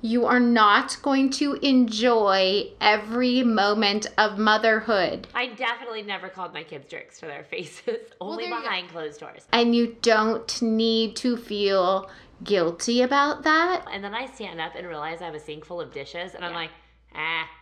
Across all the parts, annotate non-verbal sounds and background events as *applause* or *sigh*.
you are not going to enjoy every moment of motherhood. I definitely never called my kids jerks to their faces, *laughs* only you behind closed doors. And you don't need to feel guilty about that. And then I stand up and realize I have a sink full of dishes, and I'm like.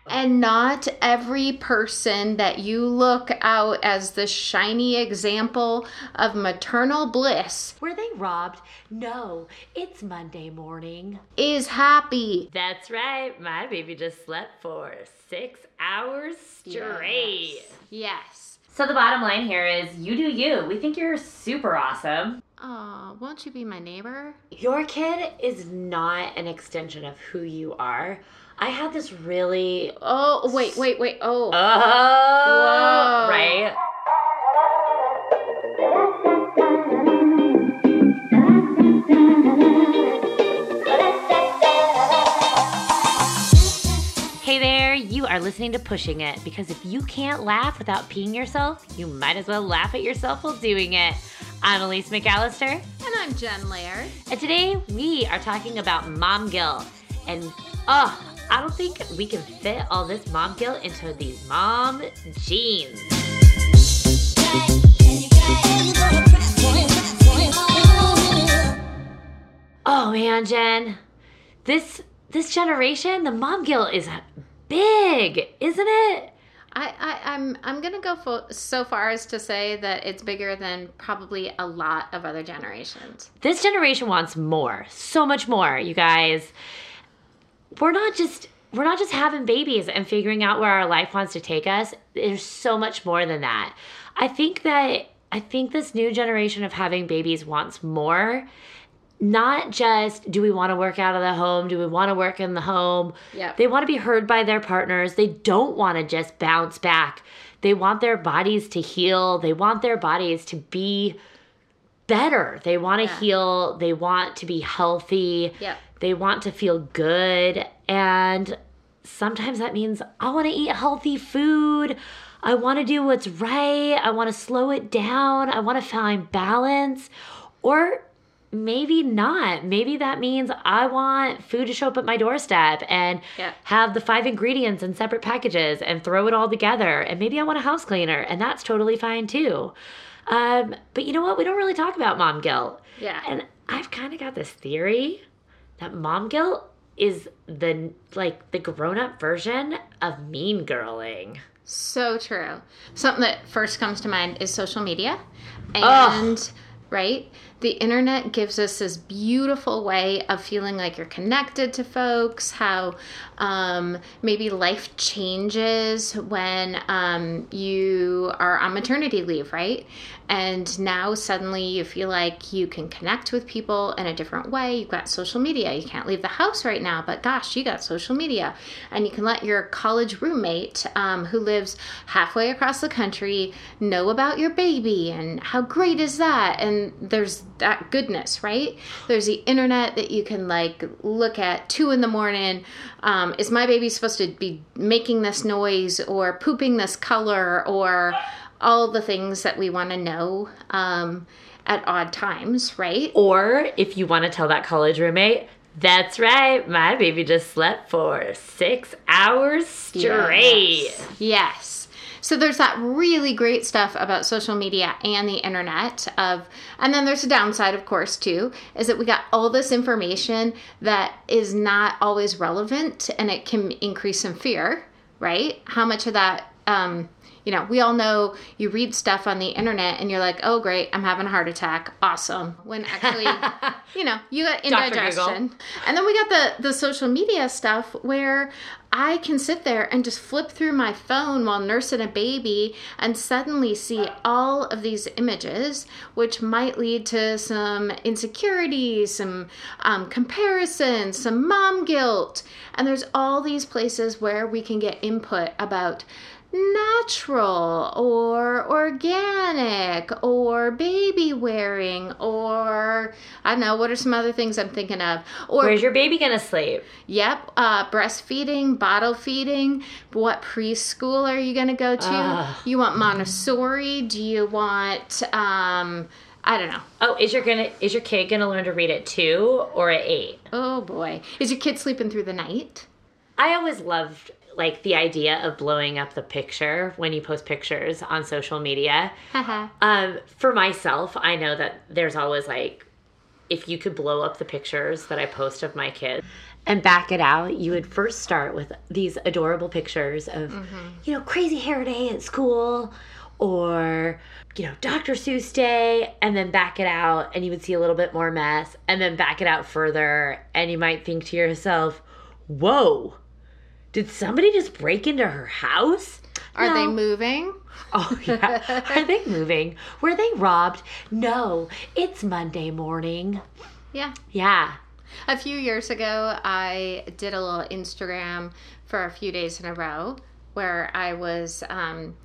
And not every person that you look out as the shiny example of maternal bliss Were they robbed? No, it's Monday morning. is happy. That's right. My baby just slept for six hours straight. Yes. So the bottom line here is you do you. We think you're super awesome. Oh, won't you be my neighbor? Your kid is not an extension of who you are. I had this really Oh, wait, wait, wait. Oh. Oh, Whoa. right. Hey there, you are listening to Pushing It because if you can't laugh without peeing yourself, you might as well laugh at yourself while doing it. I'm Elise McAllister, and I'm Jen Laird. and today we are talking about mom guilt. And oh, I don't think we can fit all this mom guilt into these mom jeans. Oh man, Jen, this this generation, the mom guilt is big, isn't it? I, I, I'm I'm gonna go fo- so far as to say that it's bigger than probably a lot of other generations. This generation wants more, so much more, you guys. We're not just we're not just having babies and figuring out where our life wants to take us. There's so much more than that. I think that I think this new generation of having babies wants more. Not just do we want to work out of the home? Do we want to work in the home? Yep. They want to be heard by their partners. They don't want to just bounce back. They want their bodies to heal. They want their bodies to be better. They want to Yeah. heal. They want to be healthy. Yep. They want to feel good. And sometimes that means I want to eat healthy food. I want to do what's right. I want to slow it down. I want to find balance. Or maybe not. Maybe that means I want food to show up at my doorstep and Yeah. have the five ingredients in separate packages and throw it all together. And maybe I want a house cleaner, and that's totally fine too. Um, but you know what? We don't really talk about mom guilt. Yeah. And I've kind of got this theory that mom guilt is the like the grown-up version of mean girling. So true. Something that first comes to mind is social media. And, Ugh. right? The internet gives us this beautiful way of feeling like you're connected to folks, how um, maybe life changes when um, you are on maternity leave, right? And now suddenly you feel like you can connect with people in a different way. You've got social media. You can't leave the house right now, but gosh, you got social media. And you can let your college roommate um, who lives halfway across the country know about your baby and how great is that? And there's that goodness, right? There's the internet that you can like look at two in the morning. Um, is my baby supposed to be making this noise or pooping this color or all the things that we want to know um, at odd times, right? Or if you want to tell that college roommate, that's right, my baby just slept for six hours straight. Yes. Yes. So there's that really great stuff about social media and the internet of and then there's a downside of course too is that we got all this information that is not always relevant and it can increase some fear, right? How much of that um you know, we all know you read stuff on the internet and you're like, oh, great, I'm having a heart attack. Awesome. When actually, *laughs* you know, you got indigestion. And then we got the the social media stuff where I can sit there and just flip through my phone while nursing a baby and suddenly see all of these images, which might lead to some insecurity, some um, comparison, some mom guilt. And there's all these places where we can get input about natural or organic or baby wearing or I don't know what are some other things I'm thinking of or Where's your baby gonna sleep? Yep, uh, breastfeeding, bottle feeding. What preschool are you going to go to? Ugh. You want Montessori? Do you want, um, I don't know. Oh, is your gonna is your kid gonna learn to read at two or at eight? Oh boy. Is your kid sleeping through the night? I always loved like the idea of blowing up the picture when you post pictures on social media. Haha. um, for myself, I know that there's always like if you could blow up the pictures that I post of my kids and back it out, you would first start with these adorable pictures of, you know, crazy hair day at school or, you know, Dr. Seuss day, and then back it out and you would see a little bit more mess, and then back it out further, and you might think to yourself, whoa, did somebody just break into her house? Are they moving? Oh, yeah. Are they moving? Were they robbed? No, it's Monday morning. Yeah. Yeah. A few years ago, I did a little Instagram for a few days in a row where I was um,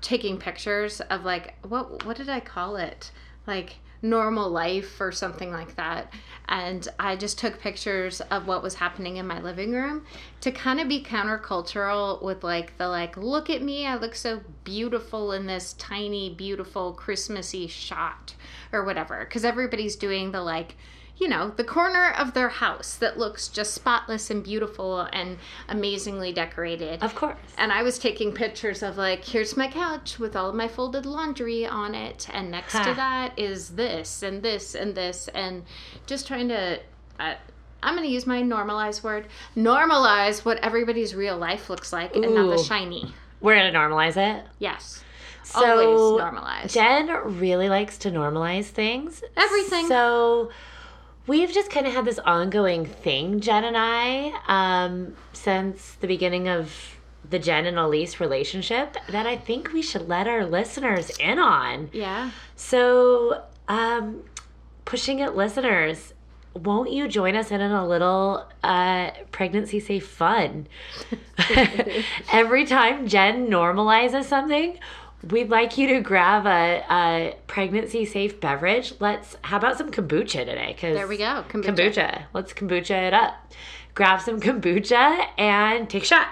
taking pictures of like what what did I call it? Like normal life or something like that. And I just took pictures of what was happening in my living room to kind of be countercultural with like the like look at me, I look so beautiful in this tiny beautiful Christmassy shot or whatever cuz everybody's doing the like you know, the corner of their house that looks just spotless and beautiful and amazingly decorated. Of course. And I was taking pictures of like, here's my couch with all of my folded laundry on it, and next to that is this and this and this, and just trying to. Uh, I'm going to use my normalized word. Normalize what everybody's real life looks like, and not the shiny. We're going to normalize it. Yes, So, always normalize. Jen really likes to normalize things. Everything. So, we've just kind of had this ongoing thing, Jen and I, um, since the beginning of the Jen and Elise relationship that I think we should let our listeners in on. yeah. So, um, pushing it, listeners, won't you join us in a little uh, pregnancy safe fun? *laughs* *laughs* Every time Jen normalizes something, we'd like you to grab a, a pregnancy safe beverage. Let's, how about some kombucha today? Cause There we go. Kombucha. Kombucha. Let's kombucha it up. Grab some kombucha and take a shot.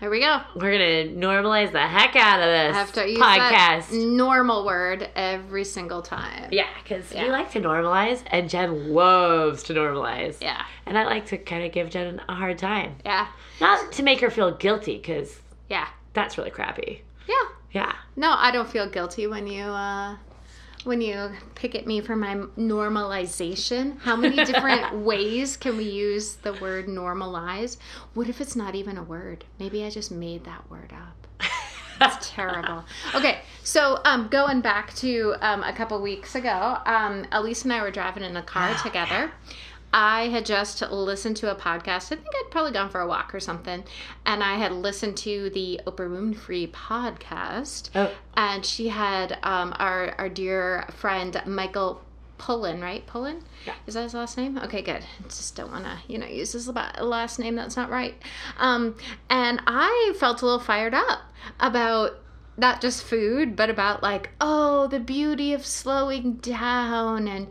There we go. We're gonna normalize the heck out of this I have to use podcast. that normal word every single time. Yeah, because Yeah. we like to normalize, and Jen loves to normalize. Yeah. And I like to kind of give Jen a hard time. Yeah. Not to make her feel guilty, because Yeah. that's really crappy. Yeah. Yeah. No, I don't feel guilty when you uh when you pick at me for my normalization. How many different *laughs* ways can we use the word normalize? What if it's not even a word? Maybe I just made that word up. That's *laughs* terrible. Okay, so um, going back to um, a couple weeks ago, um, Elise and I were driving in a car together. I had just listened to a podcast. I think I'd probably gone for a walk or something, and I had listened to the Oprah Winfrey podcast, Oh. and she had um, our our dear friend Michael Pollan, right? Pollan, Yeah. is that his last name? Okay, good. Just don't want to, you know, use his last name that's not right. Um, and I felt a little fired up about not just food, but about like, oh, the beauty of slowing down and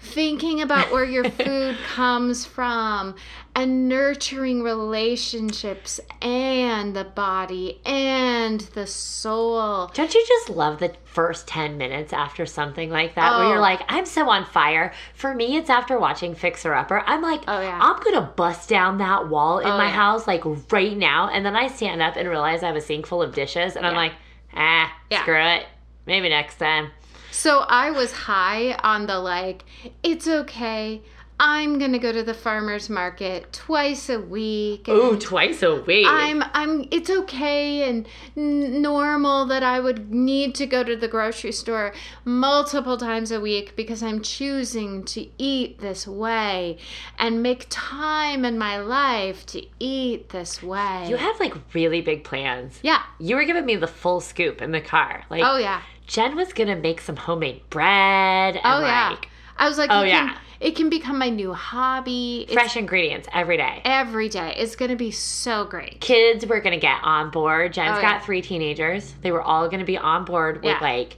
thinking about where your *laughs* food comes from and nurturing relationships and the body and the soul. Don't you just love the first 10 minutes after something like that where Oh. you're like, I'm so on fire? For me, it's after watching Fixer Upper. I'm like, Oh, yeah. I'm going to bust down that wall in Oh, my yeah. house like right now. And then I stand up and realize I have a sink full of dishes. And I'm like, ah, Yeah. screw it. Maybe next time. So I was high on the like, it's okay. I'm gonna go to the farmer's market twice a week. Ooh, twice a week. I'm I'm it's okay and n- normal that I would need to go to the grocery store multiple times a week because I'm choosing to eat this way and make time in my life to eat this way. you had like really big plans. yeah. You were giving me the full scoop in the car. Like, Oh yeah. Jen was going to make some homemade bread and Oh yeah. like I was like, Oh, it can, yeah. It can become my new hobby. It's fresh ingredients every day. every day. It's gonna be so great. kids were gonna get on board. Jen's Oh, got yeah. three teenagers. They were all gonna be on board with Yeah. like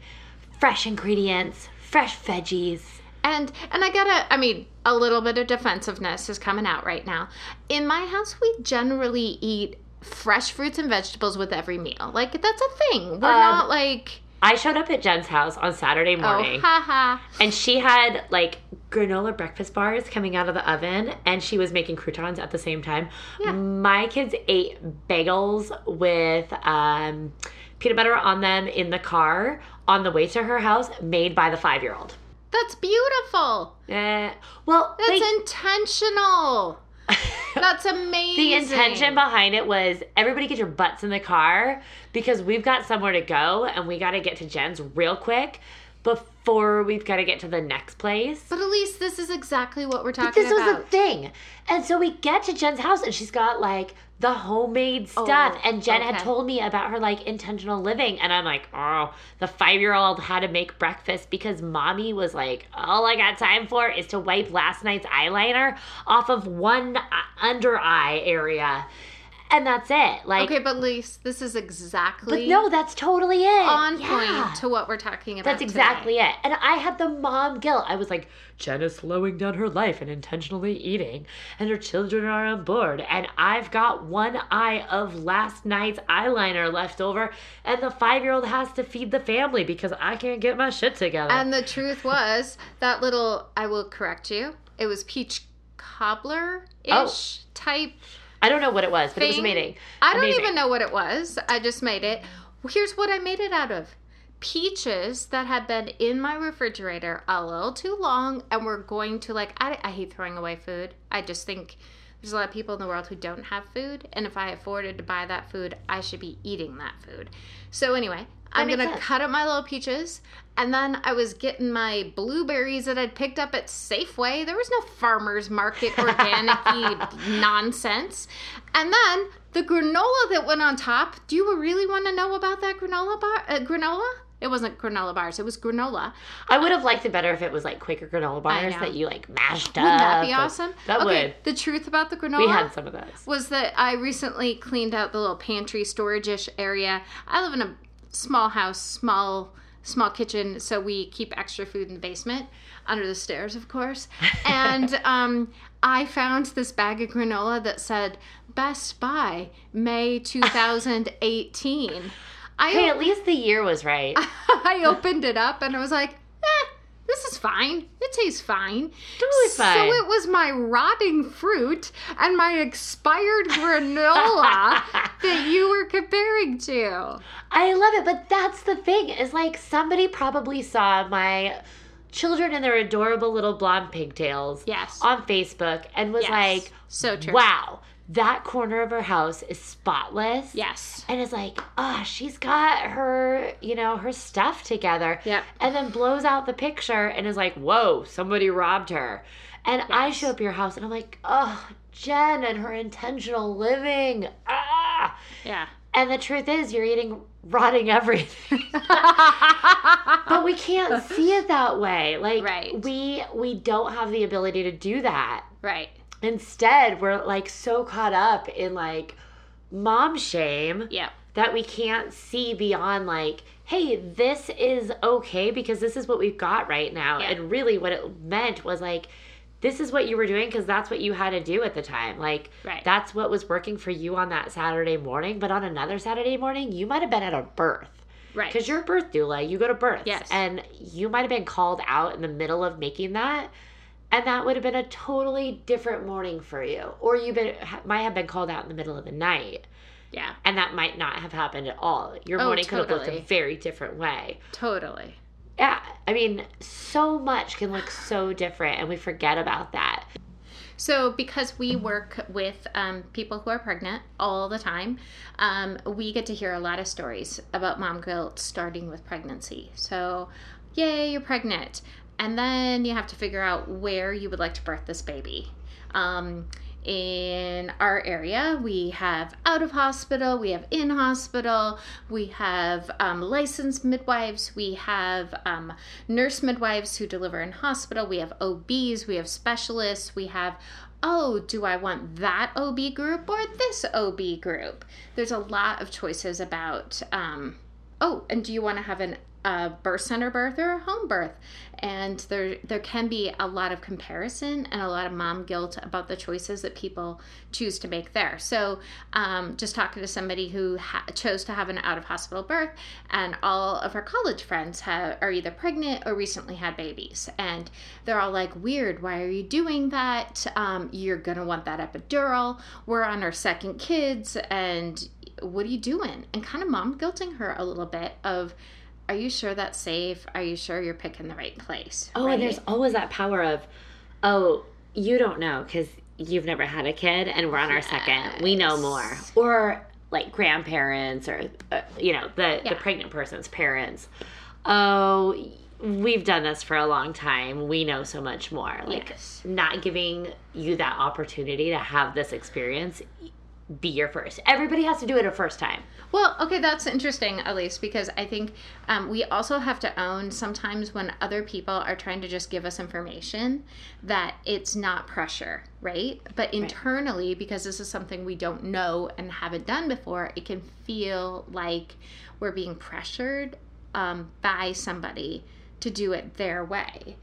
fresh ingredients, fresh veggies. And and I gotta I mean, a little bit of defensiveness is coming out right now. In my house we generally eat fresh fruits and vegetables with every meal. Like that's a thing. We're Um, not like I showed up at Jen's house on Saturday morning. Oh, haha. And she had like granola breakfast bars coming out of the oven and she was making croutons at the same time. Yeah. My kids ate bagels with um, peanut butter on them in the car on the way to her house, made by the five year old. That's beautiful. Eh, well, That's they- intentional. *laughs* That's amazing. the intention behind it was everybody get your butts in the car because we've got somewhere to go and we got to get to Jen's real quick before we've got to get to the next place. But Elise this is exactly what we're talking about. this was about. the thing. And so we get to Jen's house and she's got like the homemade stuff. Oh, and Jen had told me about her like intentional living. And I'm like, oh, the five year old had to make breakfast because mommy was like, all I got time for is to wipe last night's eyeliner off of one uh, under eye area. And that's it. Like, okay, but Elise this is exactly but no, that's totally it. on Yeah. point to what we're talking about. That's exactly today. it. And I had the mom guilt. I was like, Jen is slowing down her life and intentionally eating, and her children are on board. And I've got one eye of last night's eyeliner left over, and the five year old has to feed the family because I can't get my shit together. And the truth was that little. I will correct you. It was peach cobbler ish Oh. type. I don't know what it was, but it was thing. amazing. I don't Amazing. even know what it was. I just made it. Here's what I made it out of. Peaches that had been in my refrigerator a little too long and were going to like I, I hate throwing away food. I just think there's a lot of people in the world who don't have food and if I afforded to buy that food, I should be eating that food. So anyway, I'm going to sense. cut up my little peaches and then I was getting my blueberries that I'd picked up at Safeway. There was no farmers market organic *laughs* nonsense. And then the granola that went on top. Do you really want to know about that granola bar? Uh, granola? It wasn't granola bars. It was granola. I would have liked it better if it was like Quaker granola bars that you like mashed up. Wouldn't that be awesome? That okay, would. The truth about the granola We had some of those. was that I recently cleaned out the little pantry storage-ish area. I live in a small house, small small kitchen, so we keep extra food in the basement under the stairs, of course. *laughs* And um, I found this bag of granola that said Best Buy May *laughs* 2018. I Hey, at least the year was right. *laughs* I opened it up and I was like, this is fine. It tastes fine. Totally fine. So it was my rotting fruit and my expired granola *laughs* that you were comparing to. I love it, but that's the thing is like somebody probably saw my children in their adorable little blonde pigtails Yes. on Facebook and was Yes. like, so true. wow, that corner of her house is spotless. Yes. And is like, ah, she's got her, you know, her stuff together. Yep. And then blows out the picture and is like, whoa, somebody robbed her. And I show up at your house and I'm like, oh, Jen and her intentional living. Ah. Yeah. And the truth is, you're eating rotting everything. *laughs* but we can't see it that way. Like Right. we we don't have the ability to do that. right. Instead, we're like so caught up in like mom shame Yep. that we can't see beyond like hey this is okay because this is what we've got right now Yeah. and really what it meant was like this is what you were doing because that's what you had to do at the time like Right. that's what was working for you on that saturday morning but on another saturday morning you might have been at a birth Right. because you're a birth doula you go to births Yes. and you might have been called out in the middle of making that and that would have been a totally different morning for you or you been, might have been called out in the middle of the night yeah. and that might not have happened at all. Your Oh, morning could have looked a very different way. Totally. Yeah, I mean, so much can look so different, and we forget about that. So, because we work with um, people who are pregnant all the time, um, we get to hear a lot of stories about mom guilt starting with pregnancy. So, yay, you're pregnant. And then you have to figure out where you would like to birth this baby. Um, in our area, we have out of hospital, we have in hospital, we have um, licensed midwives, we have um, nurse midwives who deliver in hospital, we have OBs, we have specialists, we have oh, do I want that OB group or this OB group? There's a lot of choices about, um, oh, and do you want to have an a birth center birth or a home birth. And there there can be a lot of comparison and a lot of mom guilt about the choices that people choose to make there. So um, just talking to somebody who ha- chose to have an out of hospital birth and all of her college friends have, are either pregnant or recently had babies. And they're all like weird why are you doing that? Um, you're gonna want that epidural. We're on our second kids and what are you doing? And kind of mom guilting her a little bit of are you sure that's safe? Are you sure you're picking the right place? Oh, right? and there's always that power of, oh, you don't know because you've never had a kid and we're on our second. We know more. Or like grandparents or, uh, you know, the, Yeah. the pregnant person's parents. Oh, we've done this for a long time. We know so much more. Like, Yes. not giving you that opportunity to have this experience be your first. Everybody has to do it a first time. Well, okay, that's interesting, Elise, because I think um, we also have to own sometimes when other people are trying to just give us information that it's not pressure, right? But internally, because this is something we don't know and haven't done before, it can feel like we're being pressured um, by somebody to do it their way.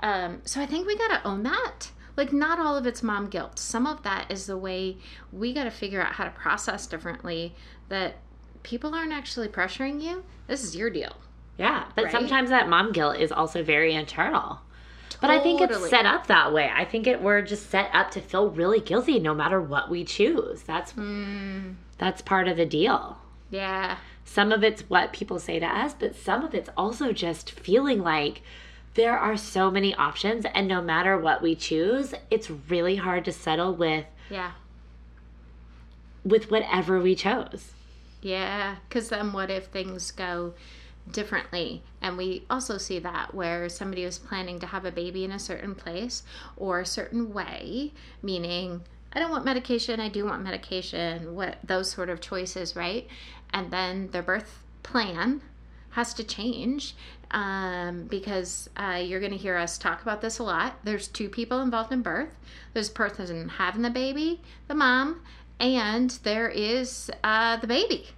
Um, so I think we got to own that. Like, not all of it's mom guilt. Some of that is the way we got to figure out how to process differently that people aren't actually pressuring you. This is your deal. Yeah, but Right? sometimes that mom guilt is also very internal. But I think it's set up that way. I think it we're just set up to feel really guilty no matter what we choose. That's Mm, that's part of the deal. yeah. Some of it's what people say to us, but some of it's also just feeling like there are so many options and no matter what we choose, it's really hard to settle with Yeah. with whatever we chose. Yeah. Because then what if things go differently? And we also see that where somebody was planning to have a baby in a certain place or a certain way, meaning, I don't want medication, I do want medication, what those sort of choices, right? And then their birth plan has to change um, because uh, you're going to hear us talk about this a lot. There's two people involved in birth. There's the person having the baby, the mom, and there is uh, the baby.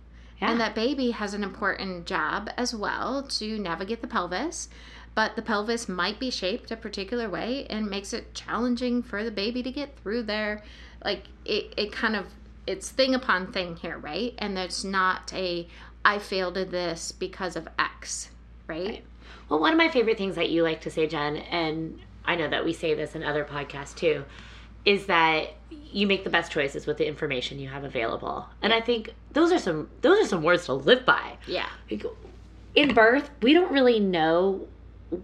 Yeah. And that baby has an important job as well to navigate the pelvis. But the pelvis might be shaped a particular way and makes it challenging for the baby to get through there. Like it, it kind of it's thing upon thing here, right? And there's not a I failed at this because of X, right? Right. Well, one of my favorite things that you like to say, Jen, and I know that we say this in other podcasts too, is that you make the best choices with the information you have available. And I think those are some those are some words to live by. Yeah. Like, In birth, we don't really know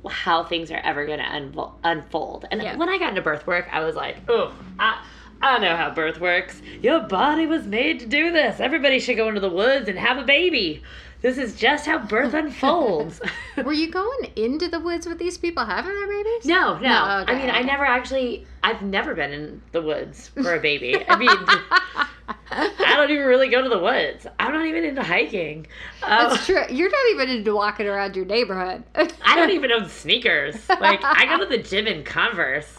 how things are ever going to unfold. And Yeah. when I got into birth work, I was like, oh, I, I know how birth works. Your body was made to do this. Everybody should go into the woods and have a baby. This is just how birth unfolds. *laughs* Were you going into the woods with these people having their babies? No, no. No, okay, I mean, I never actually. I've never been in the woods for a baby. *laughs* I mean, I don't even really go to the woods. I'm not even into hiking. Um, That's true. You're not even into walking around your neighborhood. I don't *laughs* even own sneakers. Like I go to the gym in Converse. *laughs* *laughs*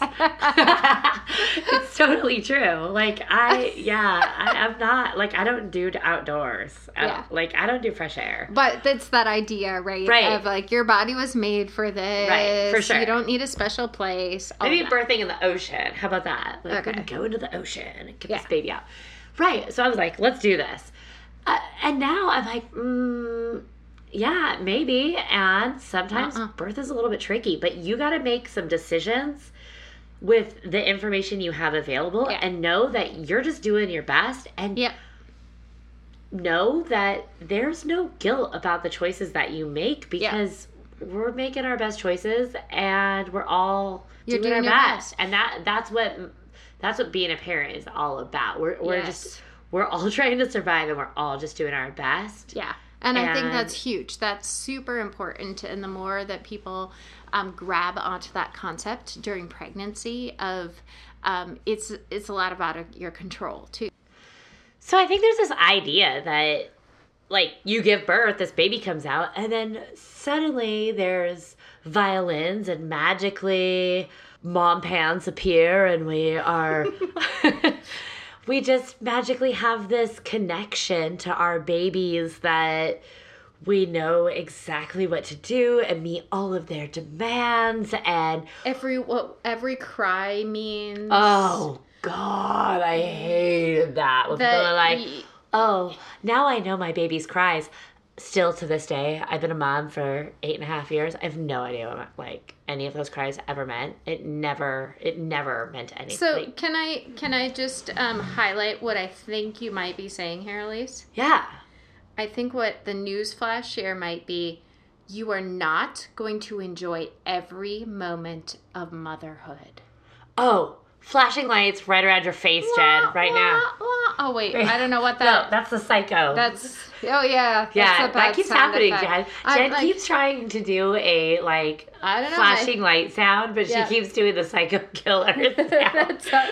it's totally true. Like I, yeah, I, I'm not like I don't do outdoors. I Yeah. like I don't do fresh air. But it's that idea, right? Right. Of like your body was made for this. Right, for sure. You don't need a special place. Maybe birthing in the ocean. How about that? Like, Okay. go into the ocean and get Yeah. this baby out. Right. So I was like, let's do this. Uh, and now I'm like, mm, yeah, maybe. And sometimes Uh-uh. birth is a little bit tricky, but you got to make some decisions with the information you have available Yeah. and know that you're just doing your best and Yep. know that there's no guilt about the choices that you make because we're making our best choices and we're all You're doing, doing our your best. And that that's what that's what being a parent is all about. We're we're Yes. just we're all *laughs* trying to survive and we're all just doing our best. Yeah. And, I think that's huge. That's super important. And the more that people um, grab onto that concept during pregnancy, of um, it's it's a lot about uh, your control too. So I think there's this idea that like you give birth, this baby comes out, and then suddenly there's violins and magically mom pants appear and we are *laughs* we just magically have this connection to our babies that we know exactly what to do and meet all of their demands and Every what every cry means. oh god i hated that when people are like oh now i know my baby's cries still to this day i've been a mom for eight and a half years i have no idea what like any of those cries ever meant it never it never meant anything So Like, can I can I just um, highlight what I think you might be saying here, Elise? yeah I think what the news flash here might be you are not going to enjoy every moment of motherhood. oh flashing lights right around your face jen right now Wah, wah. Oh wait, I don't know what *laughs* that. no that's the psycho that's oh yeah. Yeah, that keeps happening, effect. Jen. I'm Jen like, keeps trying to do a like I don't know. flashing light sound, but Yeah. she keeps doing the psycho *laughs* killer *laughs* sound. That's a-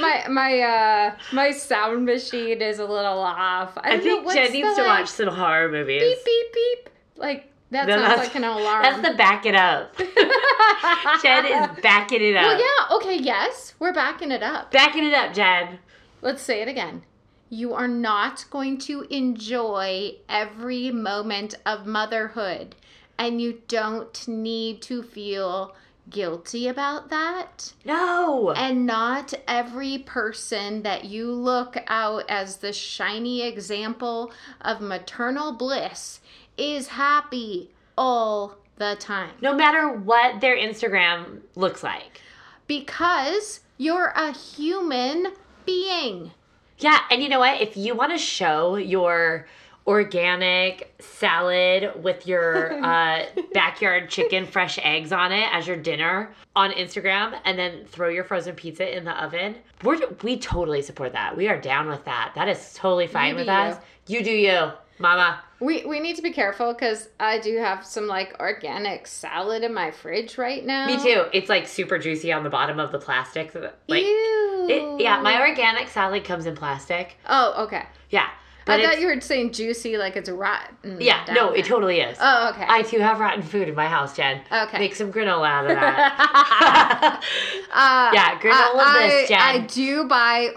my my uh my sound machine is a little off. I, I know, think what's Jen the, needs to like, watch some horror movies. beep beep beep. Like that No, sounds like an alarm. That's the back it up. *laughs* Jen is backing it up. Well, yeah. Okay. Yes, we're backing it up. Backing it up, Jen. Let's say it again. You are not going to enjoy every moment of motherhood, and you don't need to feel guilty about that. No. And not every person that you look out as the shiny example of maternal bliss is happy all the time. no matter what their Instagram looks like. Because you're a human being. Yeah, and you know what? If you want to show your organic salad with your *laughs* uh, backyard chicken fresh eggs on it as your dinner on Instagram and then throw your frozen pizza in the oven, we're, we totally support that. We are down with that. That is totally fine You with us. You do you, mama. We we need to be careful because I do have some like organic salad in my fridge right now. Me too. It's like super juicy on the bottom of the plastic. Like, Ew. it, yeah, my organic salad comes in plastic. Oh, okay. Yeah. I thought you were saying juicy like it's rotten. yeah, no, there. it totally is. Oh, okay. I too have rotten food in my house, Jen. Okay. Make some granola out of that. *laughs* *laughs* Uh, Yeah, granola I, bliss, Jen. I do buy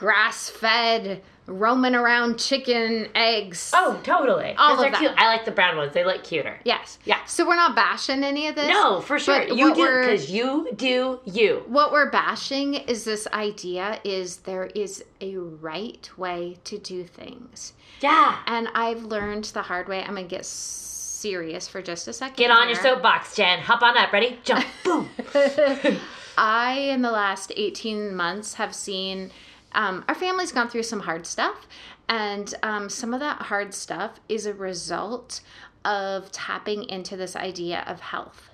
organic-y, grass-fed, roaming around chicken eggs. oh, totally. All of they're that. cute. I like the brown ones. They look cuter. yes. Yeah. So we're not bashing any of this. No, for sure. You do because you do you. What we're bashing is this idea is there is a right way to do things. Yeah. And I've learned the hard way. I'm going to get serious for just a second. Get on your soapbox, Jen. Hop on up. Ready? Jump. *laughs* Boom. *laughs* I, in the last 18 months, have seen um, our family's gone through some hard stuff. And um, some of that hard stuff is a result of tapping into this idea of health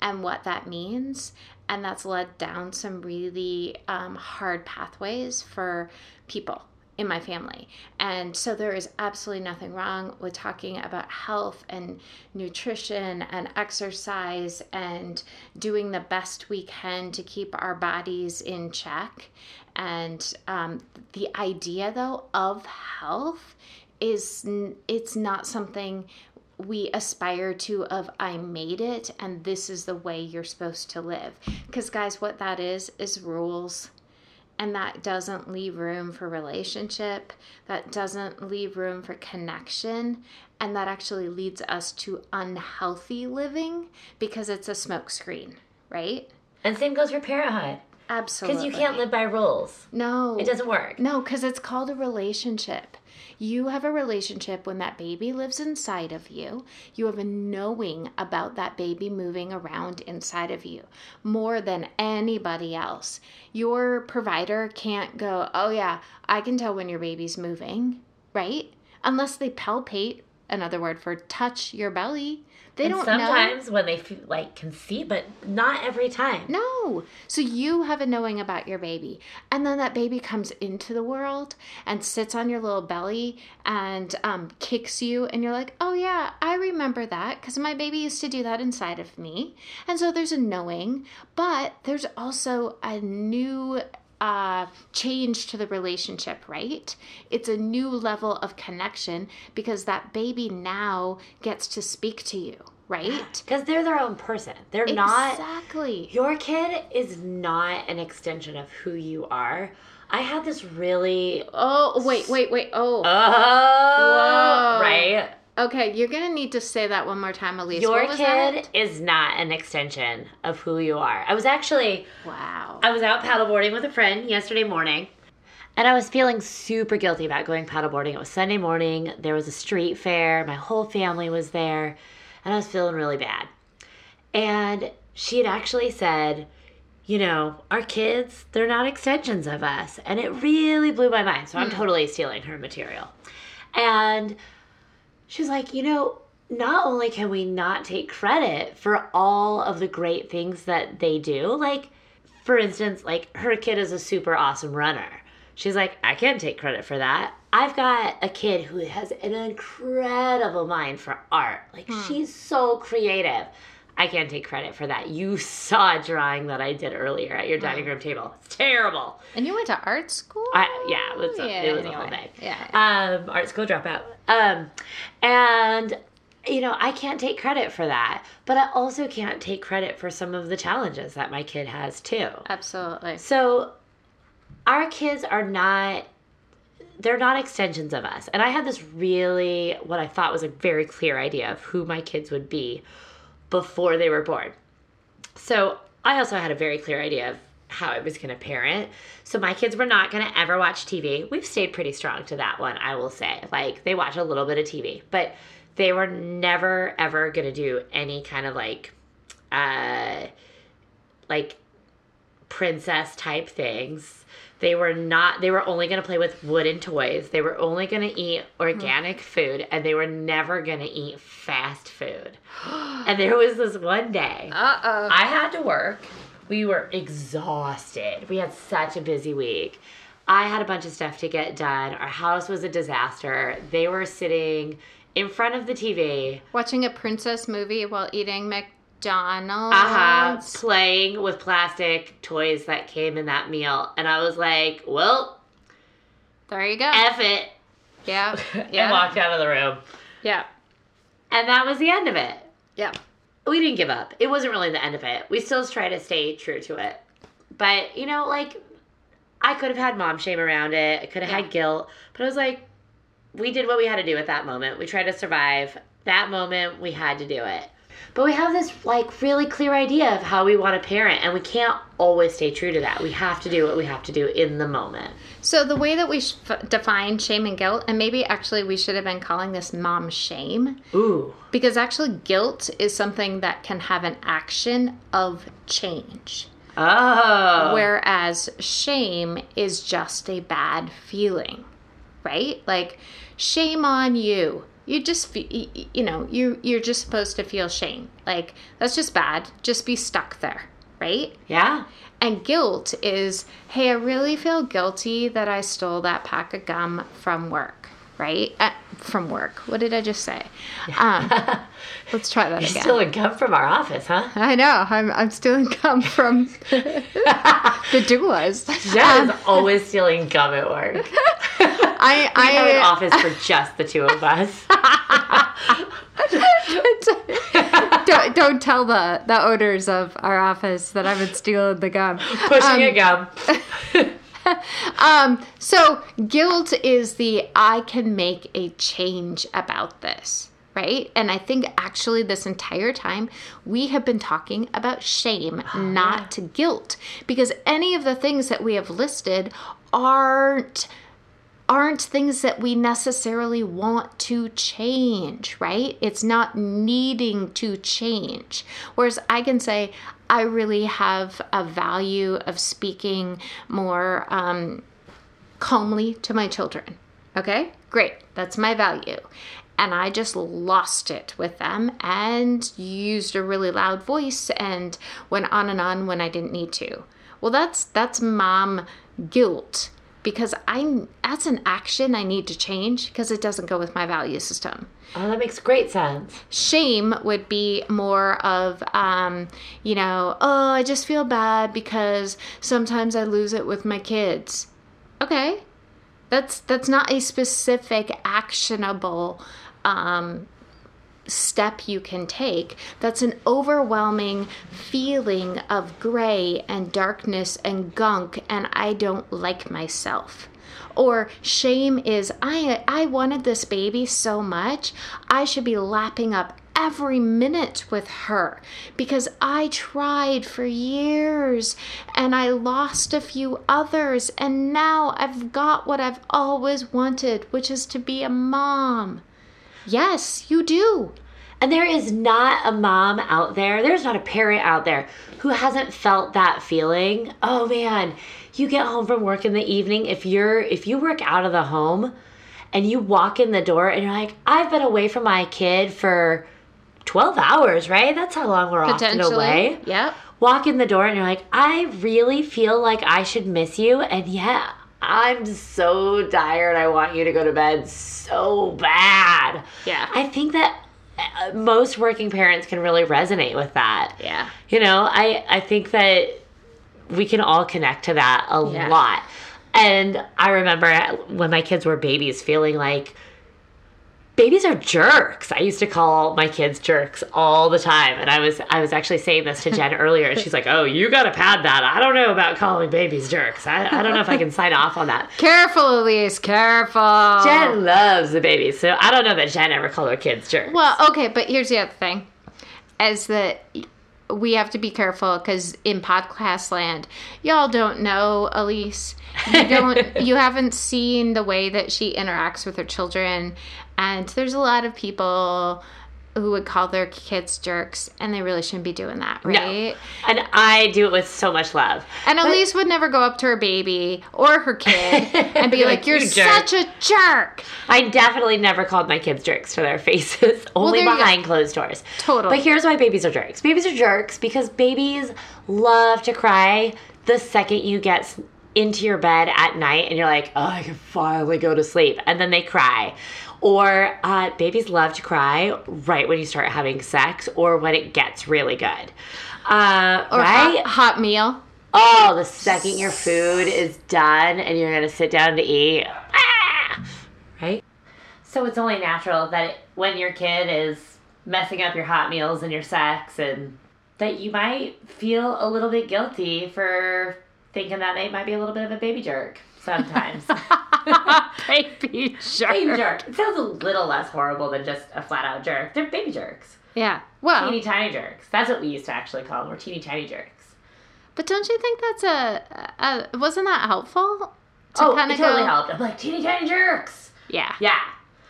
and what that means. And that's led down some really um, hard pathways for people in my family. And so there is absolutely nothing wrong with talking about health and nutrition and exercise and doing the best we can to keep our bodies in check. And um, the idea, though, of health is it's not something we aspire to of I made it and this is the way you're supposed to live. Because guys, what that is is rules. And that doesn't leave room for relationship. That doesn't leave room for connection. And that actually leads us to unhealthy living because it's a smokescreen, right? and same goes for parenthood. Absolutely. Because you can't live by rules. No. It doesn't work. No, because it's called a relationship. You have a relationship when that baby lives inside of you. You have a knowing about that baby moving around inside of you more than anybody else. Your provider can't go, oh, yeah, I can tell when your baby's moving, right? Unless they palpate, another word for touch your belly. They And don't know. sometimes when they feel, like can see, but not every time. No. So you have a knowing about your baby. And then that baby comes into the world and sits on your little belly and um, kicks you. And you're like, oh, yeah, I remember that because my baby used to do that inside of me. And so there's a knowing, but there's also a new uh, change to the relationship, right? It's a new level of connection because that baby now gets to speak to you, right? *gasps* Because they're their own person. They're not Exactly. Your kid is not an extension of who you are I had this really Oh, wait, wait, wait. Oh. oh Whoa. right. Okay, you're to need to say that one more time, Elise. Your kid that? is not an extension of who you are. I was actually Wow. I was out paddleboarding with a friend yesterday morning. And I was feeling super guilty about going paddleboarding. It was Sunday morning. There was a street fair. My whole family was there. And I was feeling really bad. And she had actually said, you know, our kids, they're not extensions of us. And it really blew my mind. So I'm hmm. totally stealing her material. And she was like, you know, not only can we not take credit for all of the great things that they do, like, for instance, like her kid is a super awesome runner. She's like, I can't take credit for that. I've got a kid who has an incredible mind for art. Like, hmm. she's so creative. I can't take credit for that. You saw a drawing that I did earlier at your dining room table. It's terrible. and you went to art school? I, yeah, it was a, Yeah, it was a whole anyway. thing. Yeah. Um, art school dropout. Um, and you know, I can't take credit for that, but I also can't take credit for some of the challenges that my kid has too. Absolutely. So, our kids are not. They're not extensions of us. And I had this really, what I thought was a very clear idea of who my kids would be before they were born. So I also had a very clear idea of how I was going to parent. So my kids were not going to ever watch TV. We've stayed pretty strong to that one, I will say. Like they watch a little bit of TV, but they were never ever going to do any kind of like uh like princess type things. They were not they were only going to play with wooden toys. They were only going to eat organic food and they were never going to eat fast food. *gasps* and there was this one day Uh oh. I had to work. We were exhausted. We had such a busy week. I had a bunch of stuff to get done. Our house was a disaster. They were sitting in front of the TV, Watching a princess movie while eating McDonald's. uh-huh, playing with plastic toys that came in that meal. And I was like, well, There you go. F it. yeah. *laughs* And Yeah. walked out of the room. Yeah. And that was the end of it. Yeah. we didn't give up. It wasn't really the end of it. We still try to stay true to it. But, you know, like, I could have had mom shame around it. I could have Yeah. had guilt. But I was like, we did what we had to do at that moment. We tried to survive. That moment, we had to do it. But we have this, like, really clear idea of how we want to parent. And we can't always stay true to that. We have to do what we have to do in the moment. So the way that we sh- define shame and guilt, and maybe actually we should have been calling this mom shame, Ooh. because actually guilt is something that can have an action of change. Oh. Whereas shame is just a bad feeling, right? Like shame on you. You just fe- y- y- you know, you you're just supposed to feel shame. Like that's just bad. Just be stuck there, right? Yeah. And guilt is, hey, I really feel guilty that I stole that pack of gum from work, right? Uh, from work. What did I just say? *laughs* Um, let's try that You're again. a gum from our office, huh? I know. I'm, I'm stealing gum from *laughs* the doulas. yeah is always stealing gum at work. *laughs* I, We have an I, office for *laughs* just the two of us. *laughs* don't, don't tell the, the owners of our office that I've been stealing the gum. Pushing a gum. *laughs* Um, so guilt is the I can make a change about this, right? And I think actually this entire time we have been talking about shame, not guilt, because any of the things that we have listed aren't aren't things that we necessarily want to change, right? It's not needing to change. Whereas I can say, I really have a value of speaking more um, calmly to my children. Okay, great. That's my value. And I just lost it with them and used a really loud voice and went on and on when I didn't need to. Well, that's that's mom guilt because I that's an action I need to change because it doesn't go with my value system. Oh, that makes great sense. Shame would be more of, um, you know, oh, I just feel bad because sometimes I lose it with my kids. Okay, that's that's not a specific actionable um, step you can take that's an overwhelming feeling of gray and darkness and gunk and I don't like myself. Or shame is I I wanted this baby so much, I should be lapping up every minute with her because I tried for years and I lost a few others and now I've got what I've always wanted, which is to be a mom. Yes, you do. And there is not a mom out there, there's not a parent out there who hasn't felt that feeling. Oh man, you get home from work in the evening if you're if you work out of the home and you walk in the door and you're like, I've been away from my kid for 12 hours, right? That's how long we're often away. Yep. Walk in the door and you're like, I really feel like I should miss you. And yeah, I'm so tired. I want you to go to bed so bad. Yeah. I think that uh, most working parents can really resonate with that. Yeah. You know, I, I think that we can all connect to that a Yeah. lot. And I remember when my kids were babies feeling like babies are jerks. I used to call my kids jerks all the time. And I was I was actually saying this to Jen earlier and she's like, "Oh, you got to pad that. I don't know about calling babies jerks. I, I don't know if I can sign off on that." *laughs* Careful, Elise, careful. Jen loves the babies. So I don't know that Jen ever called her kids jerks. Well, okay, but here's the other thing, is that we have to be careful because in podcast land, y'all don't know Elise. You don't. *laughs* you haven't seen the way that she interacts with her children, and there's a lot of people who would call their kids jerks, and they really shouldn't be doing that, right? No. And I do it with so much love. And Elise would never go up to her baby or her kid *laughs* and be like, "You're "You jerk." such a jerk." I definitely never called my kids jerks to their *laughs* faces, only go. behind closed doors. Totally. But here's why babies are jerks. Babies are jerks because babies love to cry the second you get into your bed at night and you're like, oh, I can finally go to sleep. And then they cry. Or uh, babies love to cry right when you start having sex or when it gets really good. Uh, Or right? hot, hot meal. Oh, the second your food is done and you're gonna sit down to eat, ah! right? So it's only natural that it, when your kid is messing up your hot meals and your sex, and that you might feel a little bit guilty for thinking that they might be a little bit of a baby jerk sometimes. *laughs* *laughs* baby jerk. baby jerk. It sounds a little less horrible than just a flat out jerk. They're baby jerks. Yeah. Well, Teeny tiny jerks. That's what we used to actually call them. We're teeny tiny jerks. but don't you think that's a, a wasn't that helpful? To oh, kinda it totally go- helped. I'm like, teeny tiny jerks. Yeah. Yeah.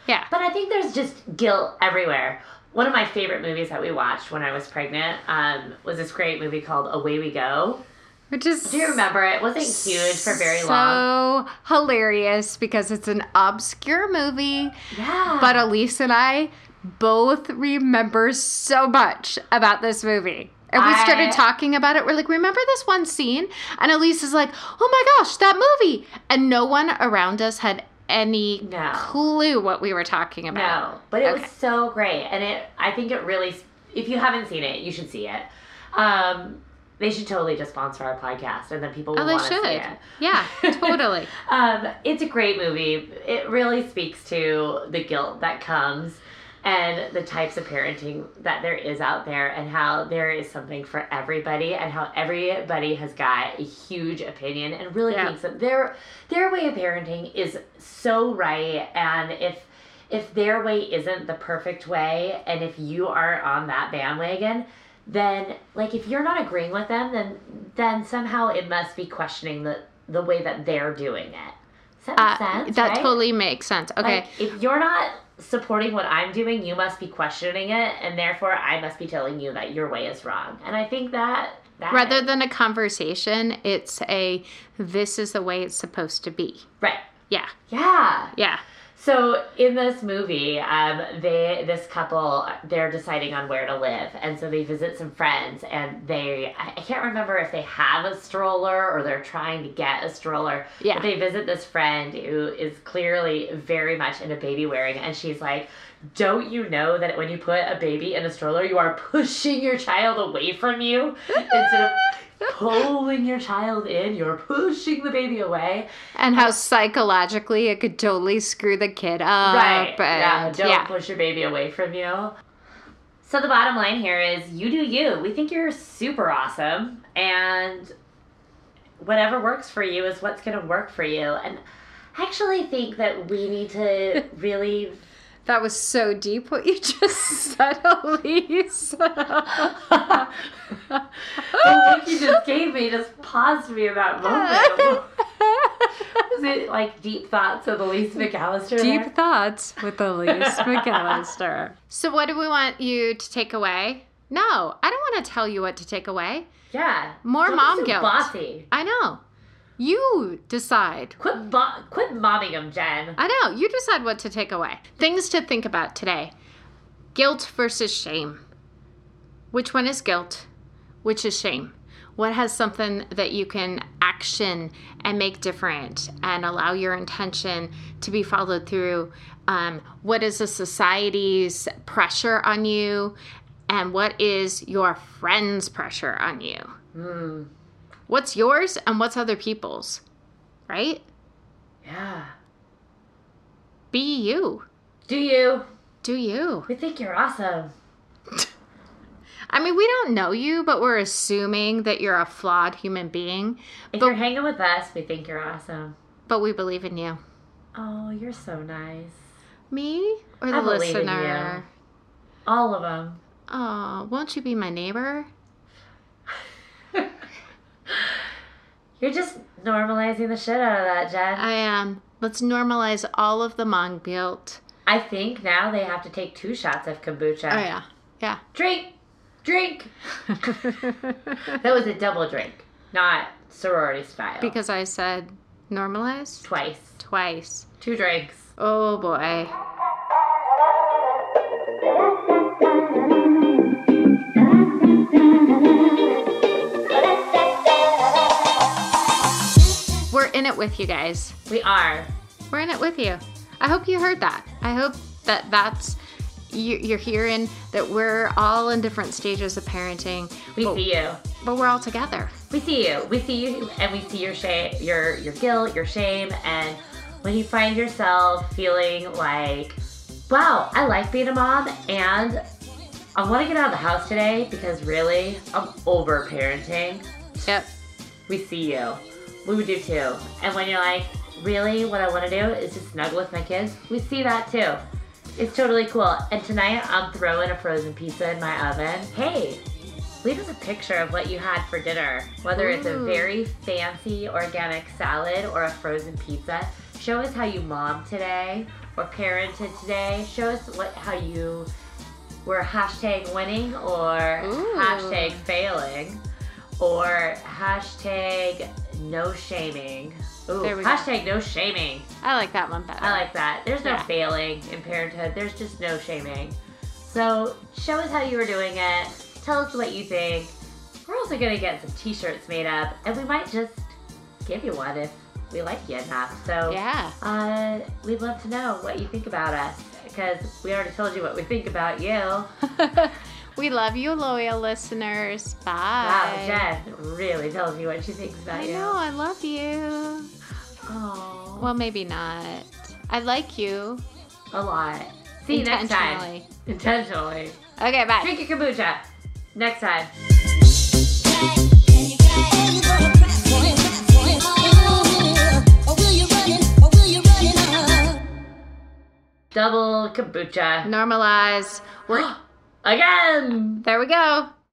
Yeah. But I think there's just guilt everywhere. One of my favorite movies that we watched when I was pregnant um, was this great movie called Away We Go. Which is Do you remember it? Wasn't huge for very so long. hilarious because it's an obscure movie, Yeah. but Elise and I both remember so much about this movie. And we started talking about it. We're like, remember this one scene? And Elise is like, oh my gosh, that movie. And no one around us had any No. clue what we were talking about. No, but it Okay. was so great, and it. I think it really. If you haven't seen it, you should see it. Um, they should totally just sponsor our podcast, and then people will Oh, want to see it. Yeah, *laughs* totally. um, it's a great movie. It really speaks to the guilt that comes and the types of parenting that there is out there and how there is something for everybody and how everybody has got a huge opinion and really Yeah. thinks that their their way of parenting is so right and if if their way isn't the perfect way and if you are on that bandwagon then like if you're not agreeing with them then then somehow it must be questioning the the way that they're doing it does that make Uh, sense that right? totally makes sense. Okay. like if you're not supporting what i'm doing you must be questioning it and therefore i must be telling you that your way is wrong and i think that that Rather than a conversation, it's a this is the way it's supposed to be. right Yeah. yeah Yeah. So in this movie, um, they this couple they're deciding on where to live, and so they visit some friends, and they I can't remember if they have a stroller or they're trying to get a stroller. Yeah. But they visit this friend who is clearly very much into baby wearing, and she's like. Don't you know that when you put a baby in a stroller, you are pushing your child away from you *laughs* instead of pulling your child in? You're pushing the baby away. And how psychologically it could totally screw the kid up. Right. yeah. Don't yeah. push your baby away from you. So the bottom line here is you do you. We think you're super awesome and whatever works for you is what's going to work for you. And I actually think that we need to *laughs* really That was so deep what you *laughs* just said, Elise. the look you just gave me just paused me in that moment. Is it like deep thoughts with Elise McAllister? Deep there? thoughts with Elise *laughs* McAllister. So, what do we want you to take away? No, I don't want to tell you what to take away. Yeah. More Don't be mom so guilt. Bossy. I know. You decide. Quit, bo- quit mobbing him, Jen. I know. You decide what to take away. Things to think about today guilt versus shame. Which one is guilt? Which is shame? What has something that you can action and make different and allow your intention to be followed through? Um, what is the society's pressure on you? And what is your friend's pressure on you? Hmm. What's yours and what's other people's? Right? Yeah. Be you. Do you? Do you. We think you're awesome. *laughs* I mean, we don't know you, but we're assuming that you're a flawed human being. If But- you're hanging with us, we think you're awesome. But we believe in you. Oh, you're so nice. Me or the I believe in listener? All of them. Oh, won't you be my neighbor? *laughs* You're just normalizing the shit out of that, Jen. I am. Let's normalize all of the mong guilt. I think now they have to take two shots of kombucha. Oh yeah, yeah. Drink! Drink! *laughs* That was a double drink, not sorority style. because I said normalize Twice. twice. Two drinks. Oh boy. In it with you guys. We are. We're in it with you. I hope you heard that. I hope that that's you, you're hearing that we're all in different stages of parenting, We but, see you. but we're all together. We see you. We see you, and we see your shame, your your guilt, your shame, and when you find yourself feeling like, "Wow, I like being a mom," and I want to get out of the house today because really, I'm over parenting. Yep. We see you. We would do too. And when you're like, really, what I want to do is just snuggle with my kids, we see that too. It's totally cool. And tonight, I'm throwing a frozen pizza in my oven. Hey, leave us a picture of what you had for dinner, whether it's a very fancy organic salad or a frozen pizza. Show us how you mom today or parented today. Show us what how you were hashtag winning or Ooh. hashtag failing or hashtag no shaming. Ooh, There we go. hashtag no shaming. I like that one better. I like that. There's no Yeah. failing in parenthood. There's just no shaming. So show us how you were doing it. Tell us what you think. We're also gonna get some t-shirts made up and we might just give you one if we like you enough. So Yeah. uh, we'd love to know what you think about us because we already told you what we think about you. *laughs* we love you, loyal listeners. Bye. Wow, Jen really tells me what she thinks about I you. know, I love you. Oh, Well, maybe not. I like you. a lot. See you next time. Intentionally. Intentionally. Okay, bye. Drink your kombucha. Next time. Double kombucha. Normalize. We're *gasps* Again. there we go.